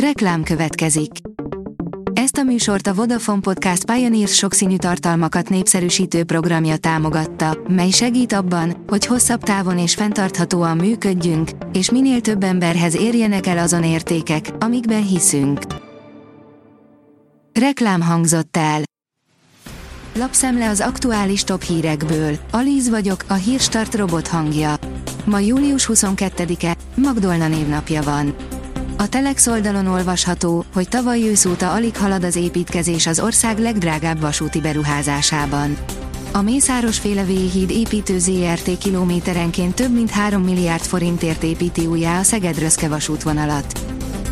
Reklám következik. Ezt a műsort a Vodafone Podcast Pioneers sokszínű tartalmakat népszerűsítő programja támogatta, mely segít abban, hogy hosszabb távon és fenntarthatóan működjünk, és minél több emberhez érjenek el azon értékek, amikben hiszünk. Reklám hangzott el. Lapszemle az aktuális top hírekből. Alíz vagyok, a hírstart robot hangja. Ma július 22-e, Magdolna névnapja van. A Telex oldalon olvasható, hogy tavaly ősz óta alig halad az építkezés az ország legdrágább vasúti beruházásában. A Mészáros féle híd építő ZRT kilométerenként több mint 3 milliárd forintért építi újjá a Szeged-Röszke vasútvonalat.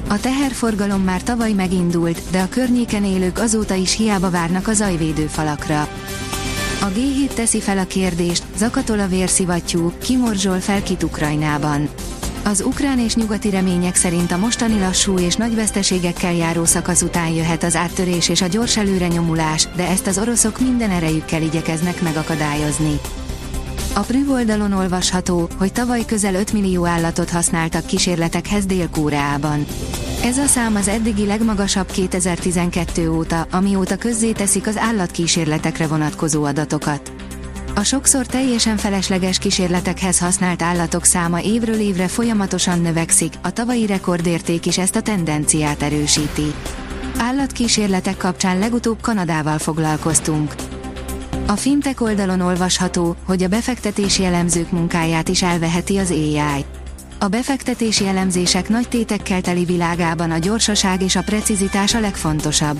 A teherforgalom már tavaly megindult, de a környéken élők azóta is hiába várnak a zajvédő falakra. A G7 teszi fel a kérdést, zakatol a vérszivattyú, kimorzsol fel kit Ukrajnában. Az ukrán és nyugati remények szerint a mostani lassú és nagy veszteségekkel járó szakasz után jöhet az áttörés és a gyors előrenyomulás, de ezt az oroszok minden erejükkel igyekeznek megakadályozni. A Prüv oldalon olvasható, hogy tavaly közel 5 millió állatot használtak kísérletekhez Dél-Koreában. Ez a szám az eddigi legmagasabb 2012 óta, amióta közzéteszik az állatkísérletekre vonatkozó adatokat. A sokszor teljesen felesleges kísérletekhez használt állatok száma évről évre folyamatosan növekszik, a tavalyi rekordérték is ezt a tendenciát erősíti. Állatkísérletek kapcsán legutóbb Kanadával foglalkoztunk. A fintek oldalon olvasható, hogy a befektetési elemzők munkáját is elveheti az AI. A befektetési elemzések nagy tétekkel teli világában a gyorsaság és a precizitás a legfontosabb.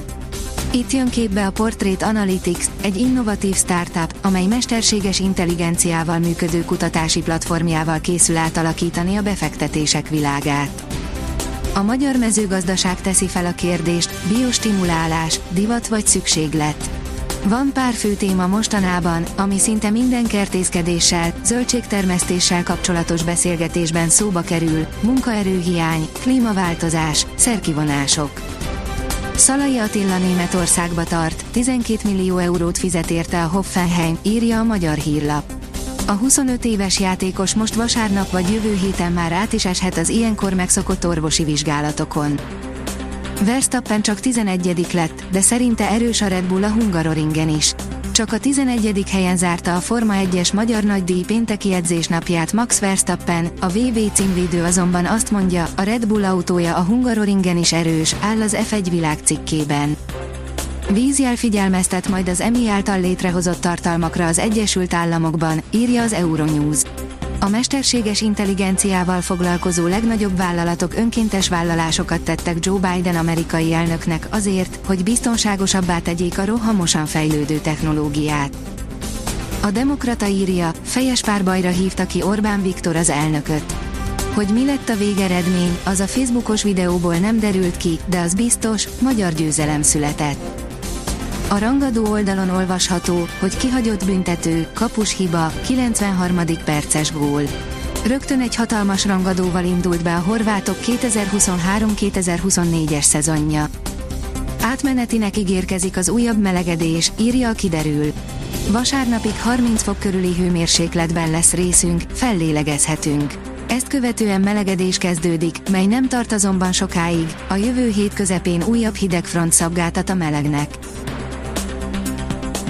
Itt jön képbe a Portrait Analytics, egy innovatív startup, amely mesterséges intelligenciával működő kutatási platformjával készül átalakítani a befektetések világát. A magyar mezőgazdaság teszi fel a kérdést, biostimulálás, divat vagy szükséglet. Van pár fő téma mostanában, ami szinte minden kertészkedéssel, zöldségtermesztéssel kapcsolatos beszélgetésben szóba kerül, munkaerőhiány, klímaváltozás, szerkivonások. Szalai Attila Németországba tart, 12 millió eurót fizet érte a Hoffenheim, írja a magyar hírlap. A 25 éves játékos most vasárnap vagy jövő héten már át is eshet az ilyenkor megszokott orvosi vizsgálatokon. Verstappen csak 11 lett, de szerinte erős a Red Bull a Hungaroringen is. Csak a 11. helyen zárta a Forma 1-es magyar nagydíj pénteki edzésnapját Max Verstappen, a VB címvédő azonban azt mondja, a Red Bull autója a Hungaroringen is erős, áll az F1 világ cikkében. Vízjel figyelmeztet majd az EMI által létrehozott tartalmakra az Egyesült Államokban, írja az Euronews. A mesterséges intelligenciával foglalkozó legnagyobb vállalatok önkéntes vállalásokat tettek Joe Biden amerikai elnöknek azért, hogy biztonságosabbá tegyék a rohamosan fejlődő technológiát. A Demokrata írja, fejes párbajra hívta ki Orbán Viktor az elnököt. Hogy mi lett a végeredmény, az a Facebookos videóból nem derült ki, de az biztos, magyar győzelem született. A rangadó oldalon olvasható, hogy kihagyott büntető, kapus hiba, 93. perces gól. Rögtön egy hatalmas rangadóval indult be a horvátok 2023-2024-es szezonja. Átmenetinek ígérkezik az újabb melegedés, írja a kiderül. Vasárnapig 30 fok körüli hőmérsékletben lesz részünk, fellélegezhetünk. Ezt követően melegedés kezdődik, mely nem tart azonban sokáig, a jövő hét közepén újabb hidegfront szabgáltat a melegnek.